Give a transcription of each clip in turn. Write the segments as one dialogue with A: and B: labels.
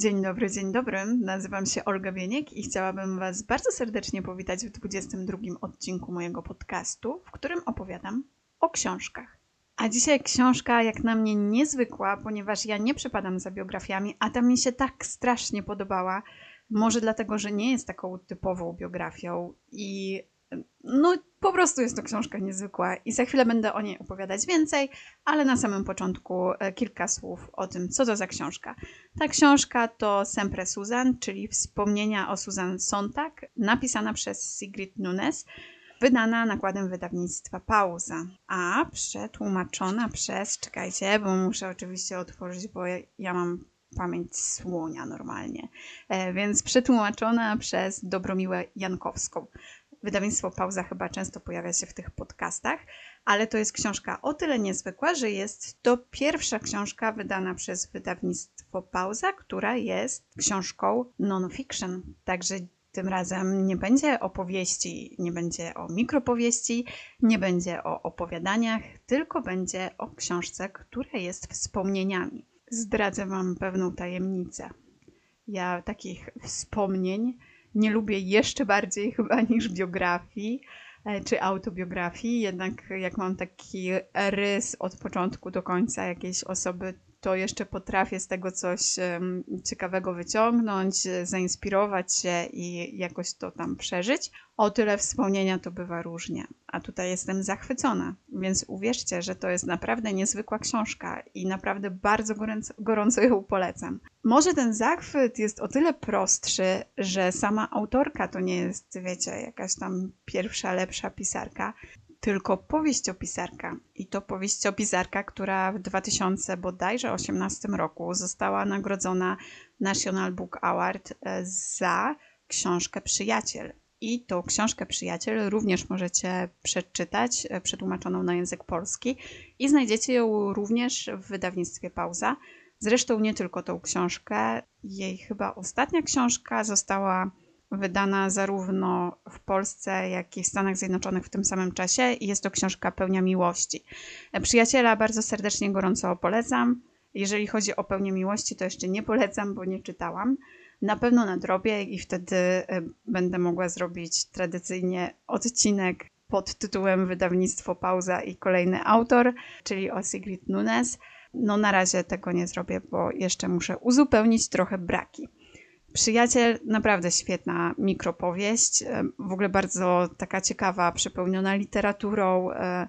A: Dzień dobry, dzień dobry. Nazywam się Olga Bieniek i chciałabym Was bardzo serdecznie powitać w 22 odcinku mojego podcastu, w którym opowiadam o książkach. A dzisiaj książka jak na mnie niezwykła, ponieważ ja nie przepadam za biografiami, a ta mi się tak strasznie podobała. Może dlatego, że nie jest taką typową biografią i no po prostu jest to książka niezwykła i za chwilę będę o niej opowiadać więcej, ale na samym początku e, kilka słów o tym, co to za książka. Ta książka to Sempre Susan, czyli wspomnienia o Susan Sontag, napisana przez Sigrid Nunes, wydana nakładem wydawnictwa Pauza, a przetłumaczona przez, czekajcie, bo muszę oczywiście otworzyć, bo ja mam pamięć słonia normalnie, e, więc przetłumaczona przez Dobromiłę Jankowską. Wydawnictwo Pauza chyba często pojawia się w tych podcastach, ale to jest książka o tyle niezwykła, że jest to pierwsza książka wydana przez wydawnictwo Pauza, która jest książką non-fiction. Także tym razem nie będzie opowieści, nie będzie o mikropowieści, nie będzie o opowiadaniach, tylko będzie o książce, która jest wspomnieniami. Zdradzę Wam pewną tajemnicę. Ja takich wspomnień nie lubię jeszcze bardziej chyba niż biografii e, czy autobiografii. Jednak jak mam taki rys od początku do końca jakiejś osoby, to jeszcze potrafię z tego coś ciekawego wyciągnąć, zainspirować się i jakoś to tam przeżyć. O tyle wspomnienia to bywa różnie, a tutaj jestem zachwycona, więc uwierzcie, że to jest naprawdę niezwykła książka i naprawdę bardzo gorąco, gorąco ją polecam. Może ten zachwyt jest o tyle prostszy, że sama autorka to nie jest, wiecie, jakaś tam pierwsza, lepsza pisarka, tylko powieściopisarka. I to powieściopisarka, która w 2000 bodajże 18 roku została nagrodzona National Book Award e, za książkę Przyjaciel. I tą książkę Przyjaciel również możecie przeczytać, e, przetłumaczoną na język polski i znajdziecie ją również w wydawnictwie Pauza. Zresztą nie tylko tą książkę, jej chyba ostatnia książka została wydana zarówno w Polsce, jak i w Stanach Zjednoczonych w tym samym czasie i jest to książka pełnia miłości. Przyjaciela bardzo serdecznie, gorąco polecam. Jeżeli chodzi o pełnię miłości, to jeszcze nie polecam, bo nie czytałam. Na pewno nadrobię i wtedy e, będę mogła zrobić tradycyjnie odcinek pod tytułem Wydawnictwo Pauza i kolejny autor, czyli o Sigrid Nunes. No na razie tego nie zrobię, bo jeszcze muszę uzupełnić trochę braki. Przyjaciel, naprawdę świetna mikropowieść, e, w ogóle bardzo taka ciekawa, przepełniona literaturą, e,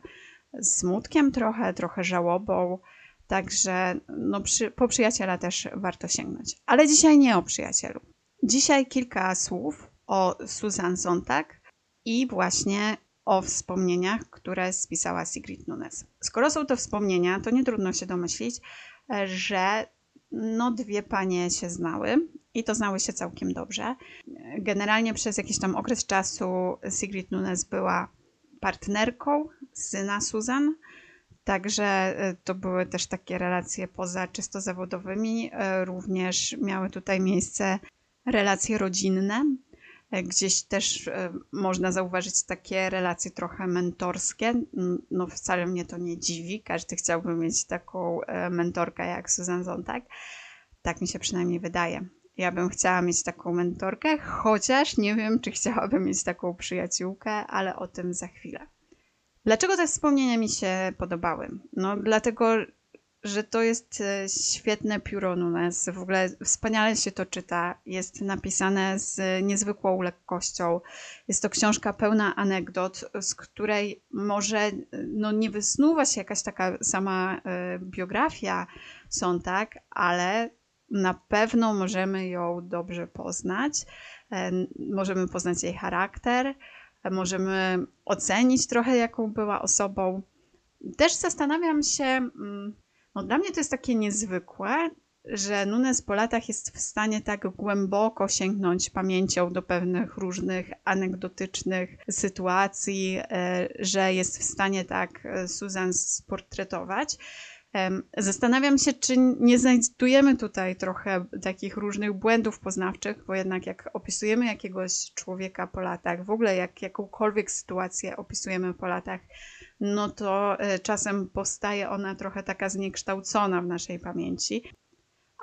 A: smutkiem trochę, trochę żałobą. Także no, przy, po przyjaciela też warto sięgnąć. Ale dzisiaj nie o przyjacielu. Dzisiaj kilka słów o Susan Sontag i właśnie o wspomnieniach, które spisała Sigrid Nunes. Skoro są to wspomnienia, to nie trudno się domyślić, e, że no dwie panie się znały i to znały się całkiem dobrze. Generalnie przez jakiś tam okres czasu Sigrid Nunes była partnerką syna Susan, także e, to były też takie relacje poza czysto zawodowymi. E, również miały tutaj miejsce relacje rodzinne. E, gdzieś też można zauważyć takie relacje trochę mentorskie. No wcale mnie to nie dziwi. Każdy chciałby mieć taką mentorkę jak Susan Zontag. Tak mi się przynajmniej wydaje. Ja bym chciała mieć taką mentorkę, chociaż nie wiem, czy chciałabym mieć taką przyjaciółkę, ale o tym za chwilę. Dlaczego te wspomnienia mi się podobały? No, dlatego, że to jest e, świetne pióro Nunes. W ogóle wspaniale się to czyta. Jest napisane z niezwykłą lekkością. Jest to książka pełna anegdot, z której może no, nie wysnuwa się jakaś taka sama y, biografia tak, ale na pewno możemy ją dobrze poznać. E, możemy poznać jej charakter, e, możemy ocenić trochę, jaką była osobą. Też zastanawiam się, mm, no dla mnie to jest takie niezwykłe, że Nunes po latach jest w stanie tak głęboko sięgnąć pamięcią do pewnych różnych anegdotycznych sytuacji, e, że jest w stanie tak Susan sportretować. Zastanawiam się, czy nie znajdujemy tutaj trochę takich różnych błędów poznawczych, bo jednak jak opisujemy jakiegoś człowieka po latach, w ogóle jak jakąkolwiek sytuację opisujemy po latach, no to e, czasem powstaje ona trochę taka zniekształcona w naszej pamięci.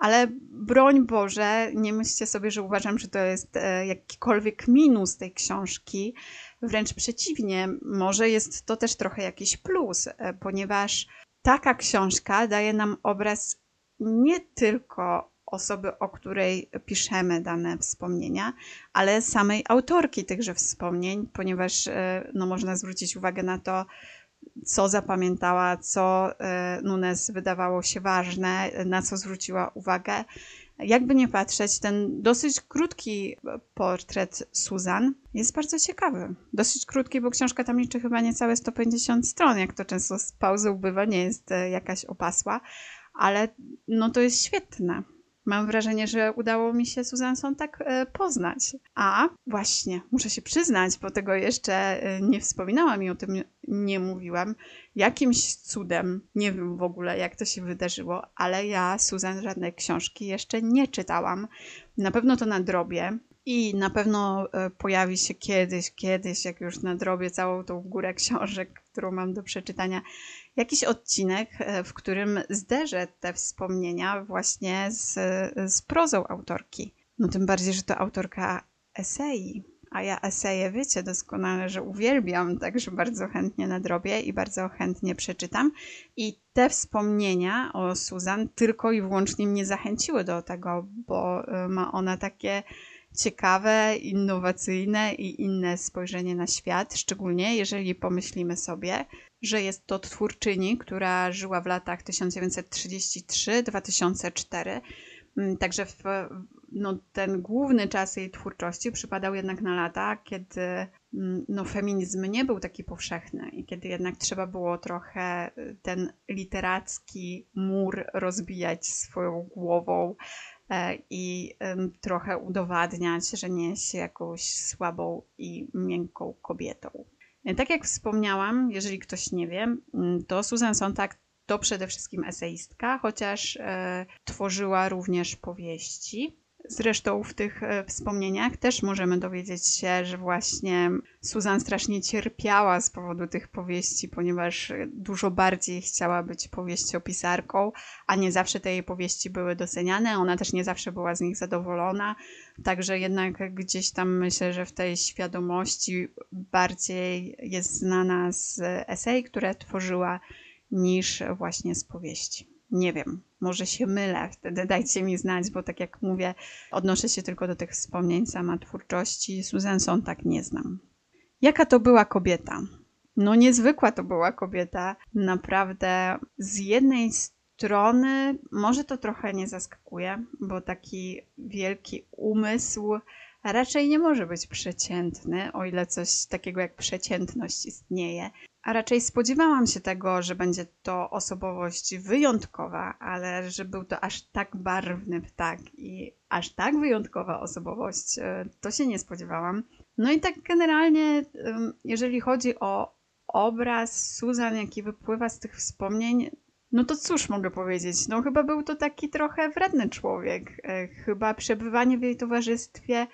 A: Ale broń Boże, nie myślcie sobie, że uważam, że to jest e, jakikolwiek minus tej książki. Wręcz przeciwnie, może jest to też trochę jakiś plus, e, ponieważ taka książka daje nam obraz nie tylko osoby, o której piszemy dane wspomnienia, ale samej autorki tychże wspomnień, ponieważ e, no, można zwrócić uwagę na to, co zapamiętała, co e, Nunes wydawało się ważne, na co zwróciła uwagę. Jakby nie patrzeć, ten dosyć krótki portret Susan jest bardzo ciekawy. Dosyć krótki, bo książka tam liczy chyba niecałe 150 stron, jak to często z pauzą bywa, nie jest e, jakaś opasła, ale no to jest świetne. Mam wrażenie, że udało mi się Susan Sontag e, poznać. A właśnie, muszę się przyznać, bo tego jeszcze e, nie wspominałam i o tym nie mówiłam. Jakimś cudem, nie wiem w ogóle jak to się wydarzyło, ale ja Susan żadnej książki jeszcze nie czytałam. Na pewno to na drobie. I na pewno e, pojawi się kiedyś, kiedyś, jak już nadrobię całą tą górę książek, którą mam do przeczytania, jakiś odcinek, e, w którym zderzę te wspomnienia właśnie z, z prozą autorki. No tym bardziej, że to autorka esei, a ja eseje wiecie doskonale, że uwielbiam, także bardzo chętnie nadrobię i bardzo chętnie przeczytam. I te wspomnienia o Susan tylko i wyłącznie mnie zachęciły do tego, bo e, ma ona takie ciekawe, innowacyjne i inne spojrzenie na świat, szczególnie jeżeli pomyślimy sobie, że jest to twórczyni, która żyła w latach 1933-2004. Mm, także w, no, ten główny czas jej twórczości przypadał jednak na lata, kiedy mm, no, feminizm nie był taki powszechny i kiedy jednak trzeba było trochę y, ten literacki mur rozbijać swoją głową i trochę udowadniać, że nie jest się jakąś słabą i miękką kobietą. Tak jak wspomniałam, jeżeli ktoś nie wie, to Susan Sontag to przede wszystkim eseistka, chociaż e, tworzyła również powieści. Zresztą w tych e, wspomnieniach też możemy dowiedzieć się, że właśnie Susan strasznie cierpiała z powodu tych powieści, ponieważ dużo bardziej chciała być powieściopisarką, a nie zawsze te jej powieści były doceniane. Ona też nie zawsze była z nich zadowolona. Także jednak gdzieś tam myślę, że w tej świadomości bardziej jest znana z esej, które tworzyła, niż właśnie z powieści. Nie wiem, może się mylę, wtedy dajcie mi znać, bo tak jak mówię, odnoszę się tylko do tych wspomnień sama twórczości. Susan Sontag nie znam. Jaka to była kobieta? No niezwykła to była kobieta. Naprawdę z jednej strony może to trochę nie zaskakuje, bo taki wielki umysł raczej nie może być przeciętny, o ile coś takiego jak przeciętność istnieje. A raczej spodziewałam się tego, że będzie to osobowość wyjątkowa, ale że był to aż tak barwny ptak i aż tak wyjątkowa osobowość, e, to się nie spodziewałam. No i tak generalnie, jeżeli chodzi o obraz Susan, jaki wypływa z tych wspomnień, no to cóż mogę powiedzieć? No chyba był to taki trochę wredny człowiek. E, chyba przebywanie w jej towarzystwie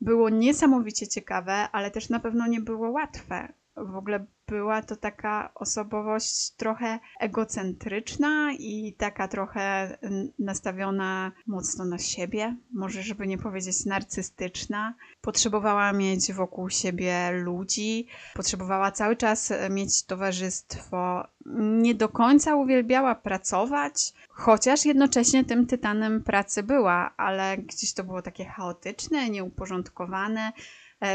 A: było niesamowicie ciekawe, ale też na pewno nie było łatwe. W ogóle była to taka osobowość trochę egocentryczna i taka trochę nastawiona mocno na siebie, może żeby nie powiedzieć narcystyczna. Potrzebowała mieć wokół siebie ludzi, potrzebowała cały czas e, mieć towarzystwo. Nie do końca uwielbiała pracować, chociaż jednocześnie tym tytanem pracy była, ale gdzieś to było takie chaotyczne, nieuporządkowane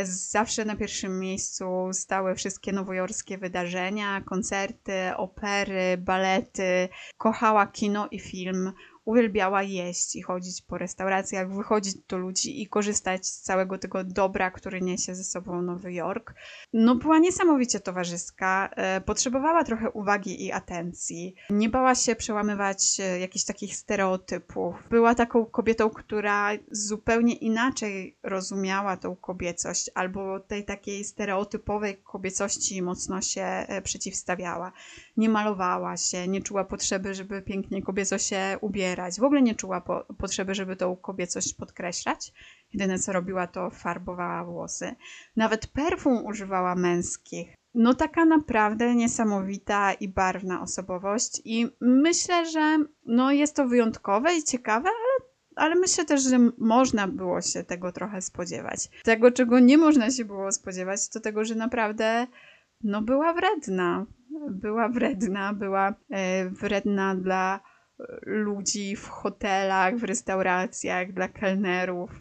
A: zawsze na pierwszym miejscu stały wszystkie nowojorskie wydarzenia, koncerty, opery, balety. Kochała kino i film uwielbiała jeść i chodzić po restauracjach, wychodzić do ludzi i korzystać z całego tego dobra, który niesie ze sobą Nowy Jork. No, była niesamowicie towarzyska, e, potrzebowała trochę uwagi i atencji. Nie bała się przełamywać e, jakichś takich stereotypów. Była taką kobietą, która zupełnie inaczej rozumiała tą kobiecość, albo tej takiej stereotypowej kobiecości mocno się e, przeciwstawiała. Nie malowała się, nie czuła potrzeby, żeby pięknie kobieco się ubierać w ogóle nie czuła po, potrzeby, żeby tą kobiecość podkreślać. Jedyne co robiła, to farbowała włosy. Nawet perfum używała męskich. no taka naprawdę niesamowita i barwna osobowość i myślę, że no jest to wyjątkowe i ciekawe, ale ale myślę też, że można było się tego trochę spodziewać. Tego, czego nie można się było spodziewać, to tego, że naprawdę no była wredna. Była wredna, była e, wredna dla ludzi w hotelach, w restauracjach, dla kelnerów.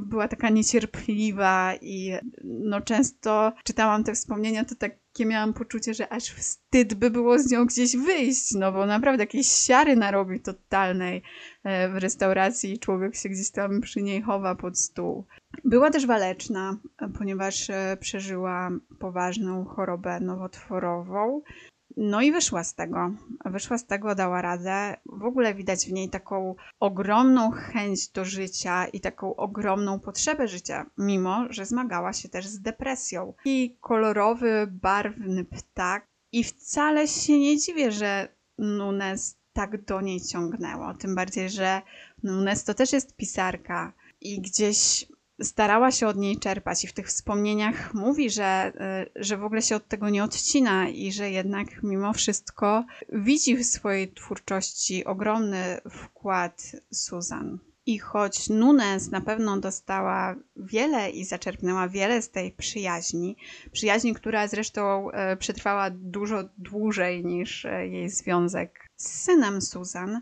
A: Była taka niecierpliwa i no często czytałam te wspomnienia, to takie miałam poczucie, że aż wstyd by było z nią gdzieś wyjść, no bo naprawdę jakieś siary narobi totalnej e, w restauracji i człowiek się gdzieś tam przy niej chowa pod stół. Była też waleczna, ponieważ e, przeżyła poważną chorobę nowotworową no i wyszła z tego. Wyszła z tego, dała radę. W ogóle widać w niej taką ogromną chęć do życia i taką ogromną potrzebę życia, mimo że zmagała się też z depresją. I kolorowy, barwny ptak. I wcale się nie dziwię, że Nunes tak do niej ciągnęło. Tym bardziej, że Nunes to też jest pisarka i gdzieś starała się od niej czerpać i w tych wspomnieniach mówi, że, y, że w ogóle się od tego nie odcina i że jednak mimo wszystko widzi w swojej twórczości ogromny wkład Susan. I choć Nunes na pewno dostała wiele i zaczerpnęła wiele z tej przyjaźni, przyjaźni, która zresztą y, przetrwała dużo dłużej niż y, jej związek z synem Susan,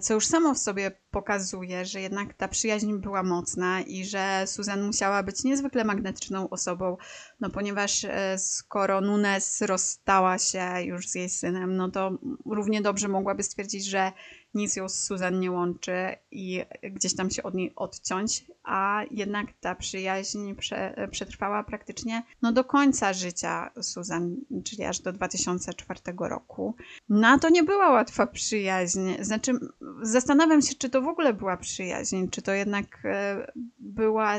A: co już samo w sobie pokazuje, że jednak ta przyjaźń była mocna i że Susan musiała być niezwykle magnetyczną osobą, no ponieważ e, skoro Nunes rozstała się już z jej synem, no to równie dobrze mogłaby stwierdzić, że nic ją z Susan nie łączy i gdzieś tam się od niej odciąć, a jednak ta przyjaźń prze, przetrwała praktycznie no, do końca życia Susan, czyli aż do 2004 roku. No to nie była łatwa przyjaźń. Znaczy, zastanawiam się, czy to w ogóle była przyjaźń, czy to jednak e, była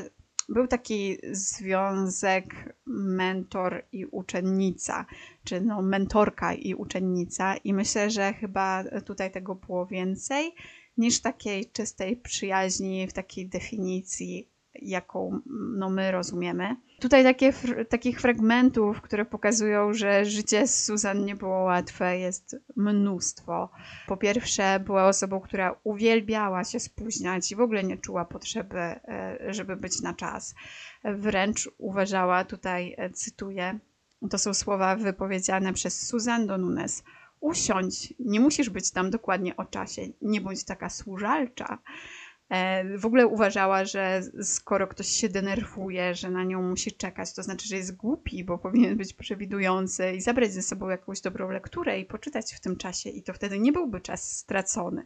A: był taki związek mentor i uczennica, czy no mentorka i uczennica, i myślę, że chyba tutaj tego było więcej niż takiej czystej przyjaźni w takiej definicji jaką no, my rozumiemy. Tutaj takie, takich fragmentów, które pokazują, że życie Susan nie było łatwe, jest mnóstwo. Po pierwsze, była osobą, która uwielbiała się spóźniać i w ogóle nie czuła potrzeby, e, żeby być na czas. Wręcz uważała, tutaj e, cytuję, to są słowa wypowiedziane przez Susan do Nunes. Usiądź, nie musisz być tam dokładnie o czasie, nie bądź taka służalcza. E, w ogóle uważała, że skoro ktoś się denerwuje, że na nią musi czekać, to znaczy, że jest głupi, bo powinien być przewidujący i zabrać ze sobą jakąś dobrą lekturę i poczytać w tym czasie, i to wtedy nie byłby czas stracony.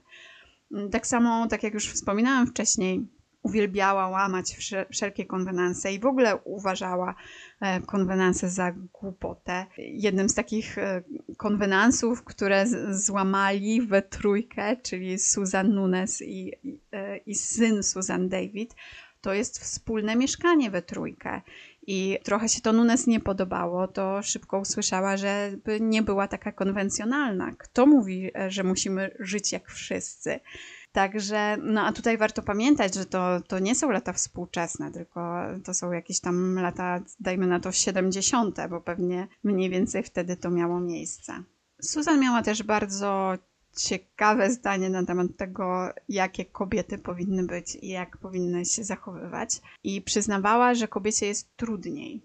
A: Mm, tak samo, tak jak już wspominałam wcześniej, uwielbiała łamać wszelkie konwenanse i w ogóle uważała e, konwenanse za głupotę. Jednym z takich e, konwenansów, które złamali we trójkę, czyli Susan Nunes i, i, e, i syn Susan David, to jest wspólne mieszkanie we trójkę. I trochę się to Nunes nie podobało, to szybko usłyszała, że nie była taka konwencjonalna. Kto mówi, że musimy żyć jak wszyscy? Także, no a tutaj warto pamiętać, że to, to nie są lata współczesne, tylko to są jakieś tam lata, dajmy na to 70., bo pewnie mniej więcej wtedy to miało miejsce. Susan miała też bardzo ciekawe zdanie na temat tego, jakie kobiety powinny być i jak powinny się zachowywać. I przyznawała, że kobiecie jest trudniej.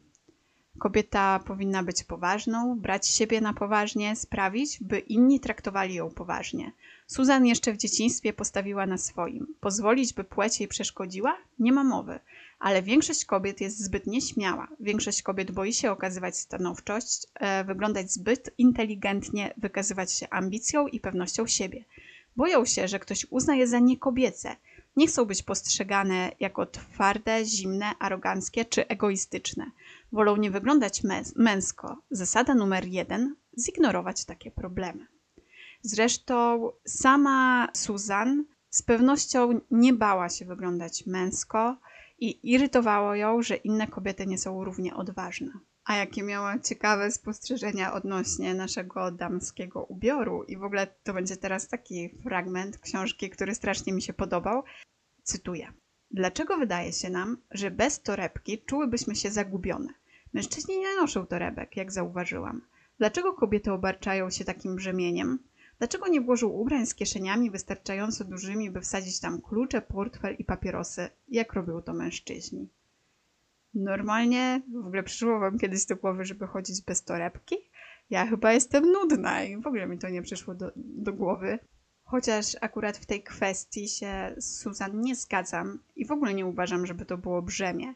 A: Kobieta powinna być poważną, brać siebie na poważnie, sprawić, by inni traktowali ją poważnie. Susan jeszcze w dzieciństwie postawiła na swoim. Pozwolić, by płeć jej przeszkodziła? Nie ma mowy. Ale większość kobiet jest zbyt nieśmiała. Większość kobiet boi się okazywać stanowczość, e, wyglądać zbyt inteligentnie, wykazywać się ambicją i pewnością siebie. Boją się, że ktoś uzna je za niekobiece. Nie chcą być postrzegane jako twarde, zimne, aroganckie czy egoistyczne. Wolą nie wyglądać męs męsko. Zasada numer jeden: zignorować takie problemy. Zresztą sama Susan z pewnością nie bała się wyglądać męsko i irytowało ją, że inne kobiety nie są równie odważne. A jakie miała ciekawe spostrzeżenia odnośnie naszego damskiego ubioru. I w ogóle to będzie teraz taki fragment książki, który strasznie mi się podobał. Cytuję. Dlaczego wydaje się nam, że bez torebki czułybyśmy się zagubione? Mężczyźni nie noszą torebek, jak zauważyłam. Dlaczego kobiety obarczają się takim brzemieniem? Dlaczego nie włożą ubrań z kieszeniami wystarczająco dużymi, by wsadzić tam klucze, portfel i papierosy, jak robią to mężczyźni? Normalnie w ogóle przyszło wam kiedyś do głowy, żeby chodzić bez torebki? Ja chyba jestem nudna i w ogóle mi to nie przyszło do, do głowy. Chociaż akurat w tej kwestii się z Susan nie zgadzam i w ogóle nie uważam, żeby to było brzemię.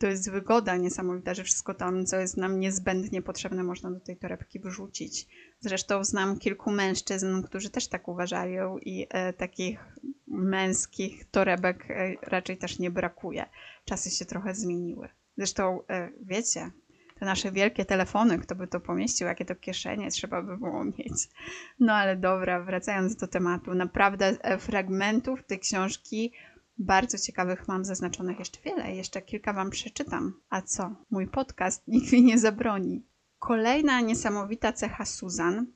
A: To jest wygoda niesamowita, że wszystko tam, co jest nam niezbędnie potrzebne, można do tej torebki wrzucić. Zresztą znam kilku mężczyzn, którzy też tak uważają i e, takich męskich torebek e, raczej też nie brakuje. Czasy się trochę zmieniły. Zresztą e, wiecie, te nasze wielkie telefony, kto by to pomieścił, jakie to kieszenie trzeba by było mieć. No ale dobra, wracając do tematu, naprawdę e, fragmentów tej książki bardzo ciekawych mam zaznaczonych jeszcze wiele. Jeszcze kilka wam przeczytam. A co? Mój podcast nikt mi nie zabroni. Kolejna niesamowita cecha Susan,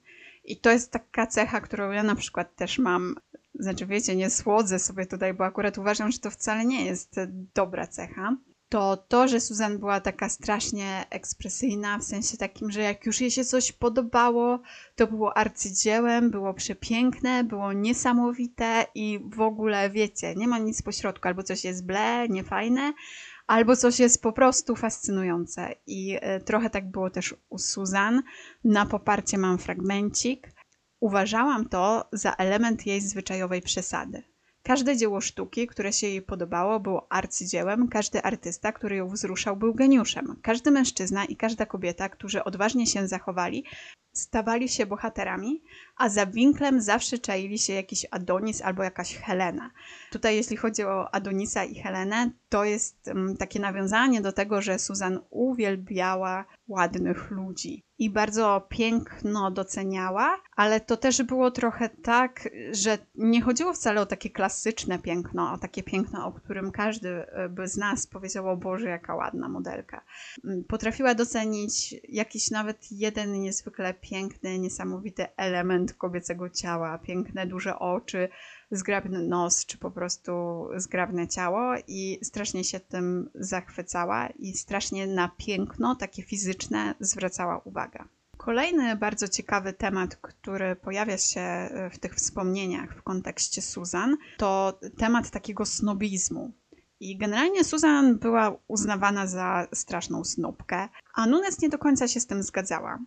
A: i to jest taka cecha, którą ja na przykład też mam. Znaczy, wiecie, nie słodzę sobie tutaj, bo akurat uważam, że to wcale nie jest dobra cecha to to, że Susan była taka strasznie ekspresyjna, w sensie takim, że jak już jej się coś podobało, to było arcydziełem, było przepiękne, było niesamowite i w ogóle wiecie, nie ma nic pośrodku, albo coś jest ble, niefajne, albo coś jest po prostu fascynujące. I e, trochę tak było też u Susan. Na poparcie mam fragmencik. Uważałam to za element jej zwyczajowej przesady. Każde dzieło sztuki, które się jej podobało, było arcydziełem, każdy artysta, który ją wzruszał, był geniuszem. Każdy mężczyzna i każda kobieta, którzy odważnie się zachowali, stawali się bohaterami, a za winklem zawsze czaili się jakiś Adonis albo jakaś Helena. Tutaj, jeśli chodzi o Adonisa i Helenę, to jest um, takie nawiązanie do tego, że Susan uwielbiała ładnych ludzi i bardzo piękno doceniała, ale to też było trochę tak, że nie chodziło wcale o takie klasyczne piękno, o takie piękno, o którym każdy e, by z nas powiedział, o Boże, jaka ładna modelka. Mm, potrafiła docenić jakiś nawet jeden niezwykle piękny, niesamowity element kobiecego ciała, piękne, duże oczy, zgrabny nos, czy po prostu zgrabne ciało i strasznie się tym zachwycała i strasznie na piękno, takie fizyczne, zwracała uwagę. Kolejny bardzo ciekawy temat, który pojawia się w tych wspomnieniach w kontekście Susan, to temat takiego snobizmu. I generalnie Susan była uznawana za straszną snopkę, a Nunes nie do końca się z tym zgadzała.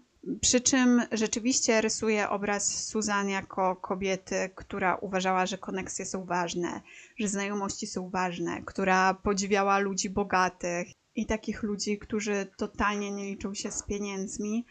A: Przy czym rzeczywiście rysuje obraz Susan jako kobiety, która uważała, że koneksje są ważne, że znajomości są ważne, która podziwiała ludzi bogatych i takich ludzi, którzy totalnie nie liczą się z pieniędzmi.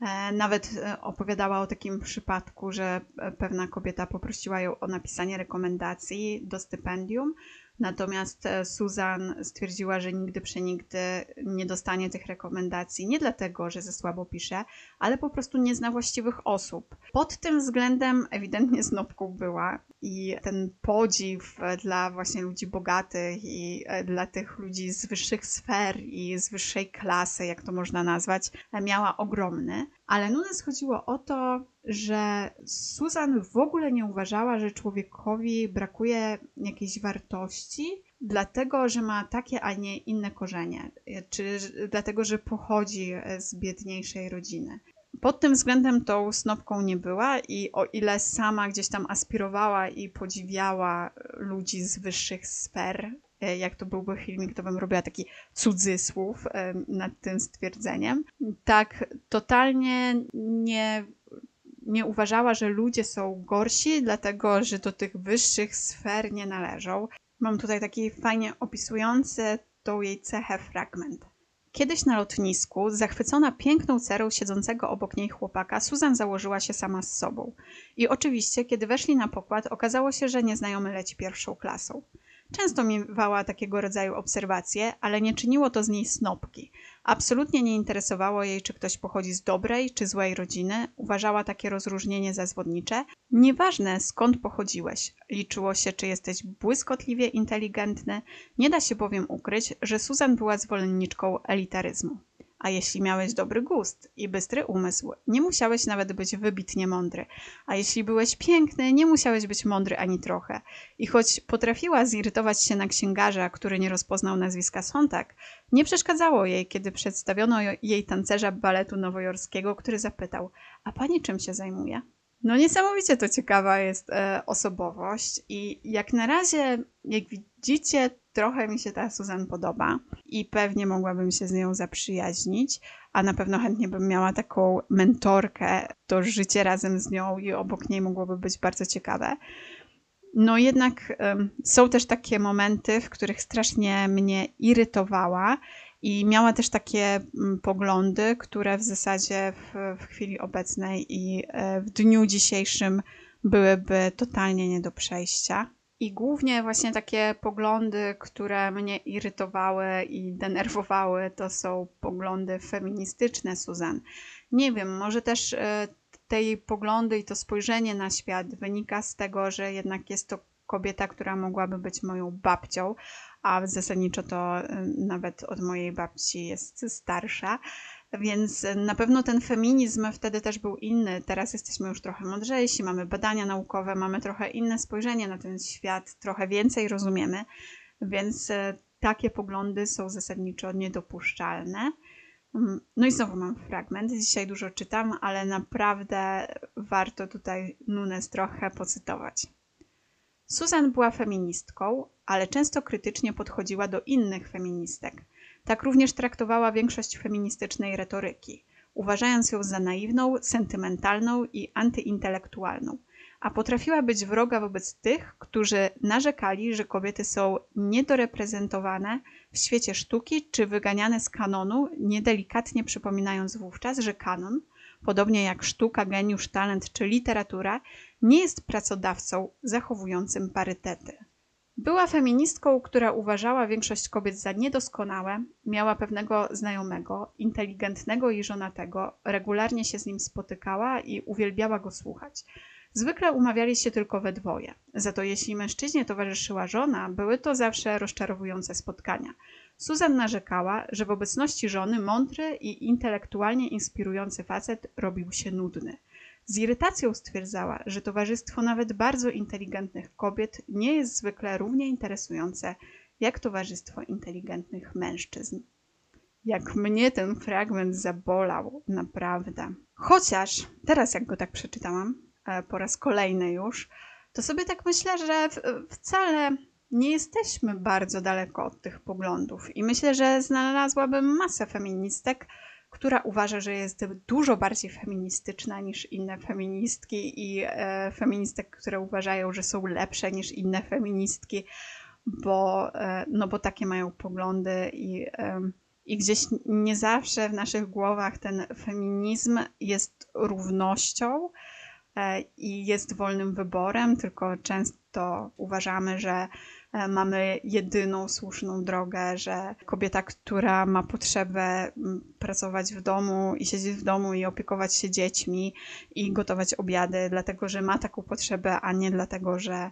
A: E, nawet e, opowiadała o takim przypadku, że pewna kobieta poprosiła ją o napisanie rekomendacji do stypendium, Natomiast e, Susan stwierdziła, że nigdy przenigdy nie dostanie tych rekomendacji, nie dlatego, że ze słabo pisze, ale po prostu nie zna właściwych osób. Pod tym względem ewidentnie snopką była i ten podziw dla właśnie ludzi bogatych i e, dla tych ludzi z wyższych sfer i z wyższej klasy, jak to można nazwać, miała ogromny. Ale Nunes chodziło o to, że Susan w ogóle nie uważała, że człowiekowi brakuje jakiejś wartości, dlatego że ma takie, a nie inne korzenie, czy dlatego, że pochodzi z biedniejszej rodziny. Pod tym względem tą snopką nie była i o ile sama gdzieś tam aspirowała i podziwiała ludzi z wyższych sfer, jak to byłby filmik, to bym robiła taki cudzysłów e, nad tym stwierdzeniem, tak totalnie nie nie uważała, że ludzie są gorsi, dlatego że do tych wyższych sfer nie należą. Mam tutaj taki fajnie opisujący tą jej cechę fragment. Kiedyś na lotnisku, zachwycona piękną cerą siedzącego obok niej chłopaka, Susan założyła się sama z sobą. I oczywiście, kiedy weszli na pokład, okazało się, że nieznajomy leci pierwszą klasą. Często miewała takiego rodzaju obserwacje, ale nie czyniło to z niej snopki. Absolutnie nie interesowało jej, czy ktoś pochodzi z dobrej czy złej rodziny, uważała takie rozróżnienie za zwodnicze. Nieważne skąd pochodziłeś, liczyło się, czy jesteś błyskotliwie inteligentny, nie da się bowiem ukryć, że Susan była zwolenniczką elitaryzmu. A jeśli miałeś dobry gust i bystry umysł, nie musiałeś nawet być wybitnie mądry. A jeśli byłeś piękny, nie musiałeś być mądry ani trochę. I choć potrafiła zirytować się na księgarza, który nie rozpoznał nazwiska Sontak, nie przeszkadzało jej, kiedy przedstawiono jej tancerza baletu nowojorskiego, który zapytał: A pani czym się zajmuje? No niesamowicie to ciekawa jest e, osobowość i jak na razie, jak widzicie, trochę mi się ta Susan podoba i pewnie mogłabym się z nią zaprzyjaźnić, a na pewno chętnie bym miała taką mentorkę, to życie razem z nią i obok niej mogłoby być bardzo ciekawe. No jednak są też takie momenty, w których strasznie mnie irytowała i miała też takie mm, poglądy, które w zasadzie w, w chwili obecnej i e, w dniu dzisiejszym byłyby totalnie nie do przejścia. I głównie właśnie takie poglądy, które mnie irytowały i denerwowały, to są poglądy feministyczne Suzan. Nie wiem, może też e, tej poglądy i to spojrzenie na świat wynika z tego, że jednak jest to kobieta, która mogłaby być moją babcią, a zasadniczo to y, nawet od mojej babci jest starsza. Więc na pewno ten feminizm wtedy też był inny. Teraz jesteśmy już trochę mądrzejsi, mamy badania naukowe, mamy trochę inne spojrzenie na ten świat, trochę więcej rozumiemy, więc y, takie poglądy są zasadniczo niedopuszczalne. Mm, no i znowu mam fragment. Dzisiaj dużo czytam, ale naprawdę warto tutaj Nunes trochę pocytować. Susan była feministką, ale często krytycznie podchodziła do innych feministek. Tak również traktowała większość feministycznej retoryki, uważając ją za naiwną, sentymentalną i antyintelektualną, a potrafiła być wroga wobec tych, którzy narzekali, że kobiety są niedoreprezentowane w świecie sztuki czy wyganiane z kanonu, niedelikatnie przypominając wówczas, że kanon – podobnie jak sztuka, geniusz, talent czy literatura, nie jest pracodawcą zachowującym parytety. Była feministką, która uważała większość kobiet za niedoskonałe, miała pewnego znajomego, inteligentnego i żonatego, regularnie się z nim spotykała i uwielbiała go słuchać. Zwykle umawiali się tylko we dwoje. Za to jeśli mężczyźnie towarzyszyła żona, były to zawsze rozczarowujące spotkania. Susan narzekała, że w obecności żony mądry i intelektualnie inspirujący facet robił się nudny. Z irytacją stwierdzała, że towarzystwo nawet bardzo inteligentnych kobiet nie jest zwykle równie interesujące jak towarzystwo inteligentnych mężczyzn. Jak mnie ten fragment zabolał, naprawdę. Chociaż teraz, jak go tak przeczytałam, e, po raz kolejny już, to sobie tak myślę, że wcale nie jesteśmy bardzo daleko od tych poglądów. I myślę, że znalazłabym masę feministek, która uważa, że jest dużo bardziej feministyczna niż inne feministki i e, feministek, które uważają, że są lepsze niż inne feministki, bo, e, no bo takie mają poglądy i, e, i gdzieś nie zawsze w naszych głowach ten feminizm jest równością e, i jest wolnym wyborem, tylko często uważamy, że mamy jedyną słuszną drogę, że kobieta, która ma potrzebę pracować w domu i siedzieć w domu i opiekować się dziećmi i gotować obiady, dlatego że ma taką potrzebę, a nie dlatego, że,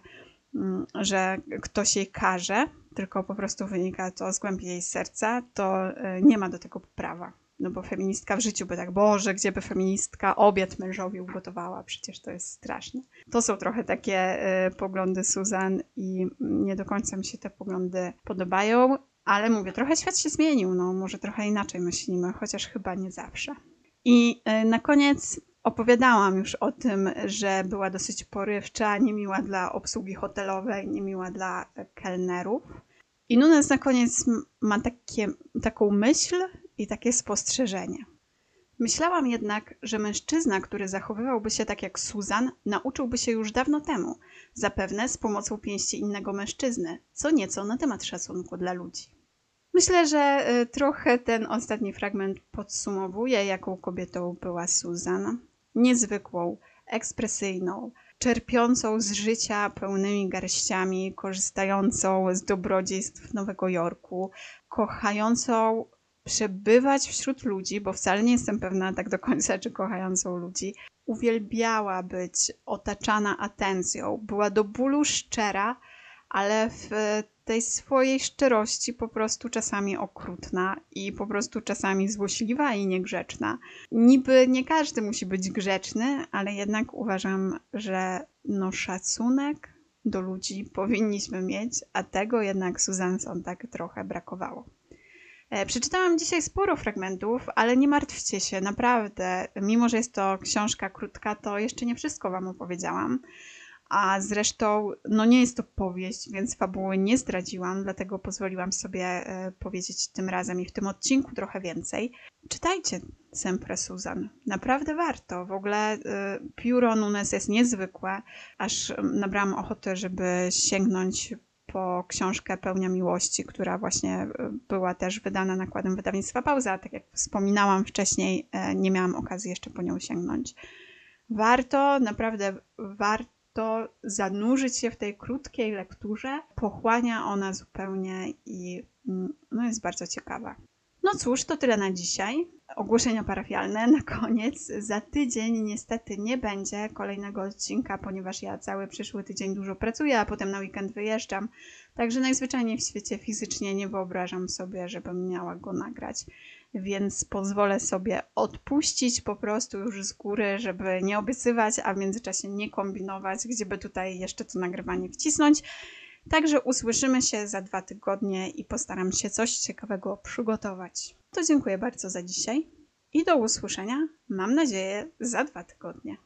A: że ktoś jej każe, tylko po prostu wynika to z głębi jej serca, to e, nie ma do tego prawa. No bo feministka w życiu by tak, Boże, gdzie by feministka obiad mężowi ugotowała, przecież to jest straszne. To są trochę takie y, poglądy Susan i nie do końca mi się te poglądy podobają, ale mówię, trochę świat się zmienił, no może trochę inaczej myślimy, chociaż chyba nie zawsze. I y, na koniec opowiadałam już o tym, że była dosyć porywcza, niemiła dla obsługi hotelowej, niemiła dla kelnerów. I Nunes na koniec ma takie, taką myśl, i takie spostrzeżenie. Myślałam jednak, że mężczyzna, który zachowywałby się tak jak Susan, nauczyłby się już dawno temu, zapewne z pomocą pięści innego mężczyzny, co nieco na temat szacunku dla ludzi. Myślę, że y, trochę ten ostatni fragment podsumowuje, jaką kobietą była Susan. Niezwykłą, ekspresyjną, czerpiącą z życia pełnymi garściami, korzystającą z dobrodziejstw Nowego Jorku, kochającą przebywać wśród ludzi, bo wcale nie jestem pewna tak do końca, czy kochającą ludzi. Uwielbiała być otaczana atencją, była do bólu szczera, ale w tej swojej szczerości po prostu czasami okrutna i po prostu czasami złośliwa i niegrzeczna. Niby nie każdy musi być grzeczny, ale jednak uważam, że no szacunek do ludzi powinniśmy mieć, a tego jednak Susan Sontag trochę brakowało. E, przeczytałam dzisiaj sporo fragmentów, ale nie martwcie się, naprawdę. Mimo, że jest to książka krótka, to jeszcze nie wszystko Wam opowiedziałam. A zresztą, no nie jest to powieść, więc fabuły nie zdradziłam, dlatego pozwoliłam sobie e, powiedzieć tym razem i w tym odcinku trochę więcej. Czytajcie Sempre Susan. Naprawdę warto. W ogóle y, pióro Nunes jest niezwykłe, aż nabrałam ochotę, żeby sięgnąć po książkę Pełnia Miłości, która właśnie była też wydana nakładem wydawnictwa Pauza. Tak jak wspominałam wcześniej, nie miałam okazji jeszcze po nią sięgnąć. Warto, naprawdę warto zanurzyć się w tej krótkiej lekturze. Pochłania ona zupełnie i no, jest bardzo ciekawa. No cóż, to tyle na dzisiaj. Ogłoszenia parafialne na koniec. Za tydzień niestety nie będzie kolejnego odcinka, ponieważ ja cały przyszły tydzień dużo pracuję, a potem na weekend wyjeżdżam. Także najzwyczajniej w świecie fizycznie nie wyobrażam sobie, żebym miała go nagrać. Więc pozwolę sobie odpuścić po prostu już z góry, żeby nie obiecywać, a w międzyczasie nie kombinować, gdzieby tutaj jeszcze to nagrywanie wcisnąć. Także usłyszymy się za dwa tygodnie i postaram się coś ciekawego przygotować. To dziękuję bardzo za dzisiaj i do usłyszenia, mam nadzieję, za dwa tygodnie.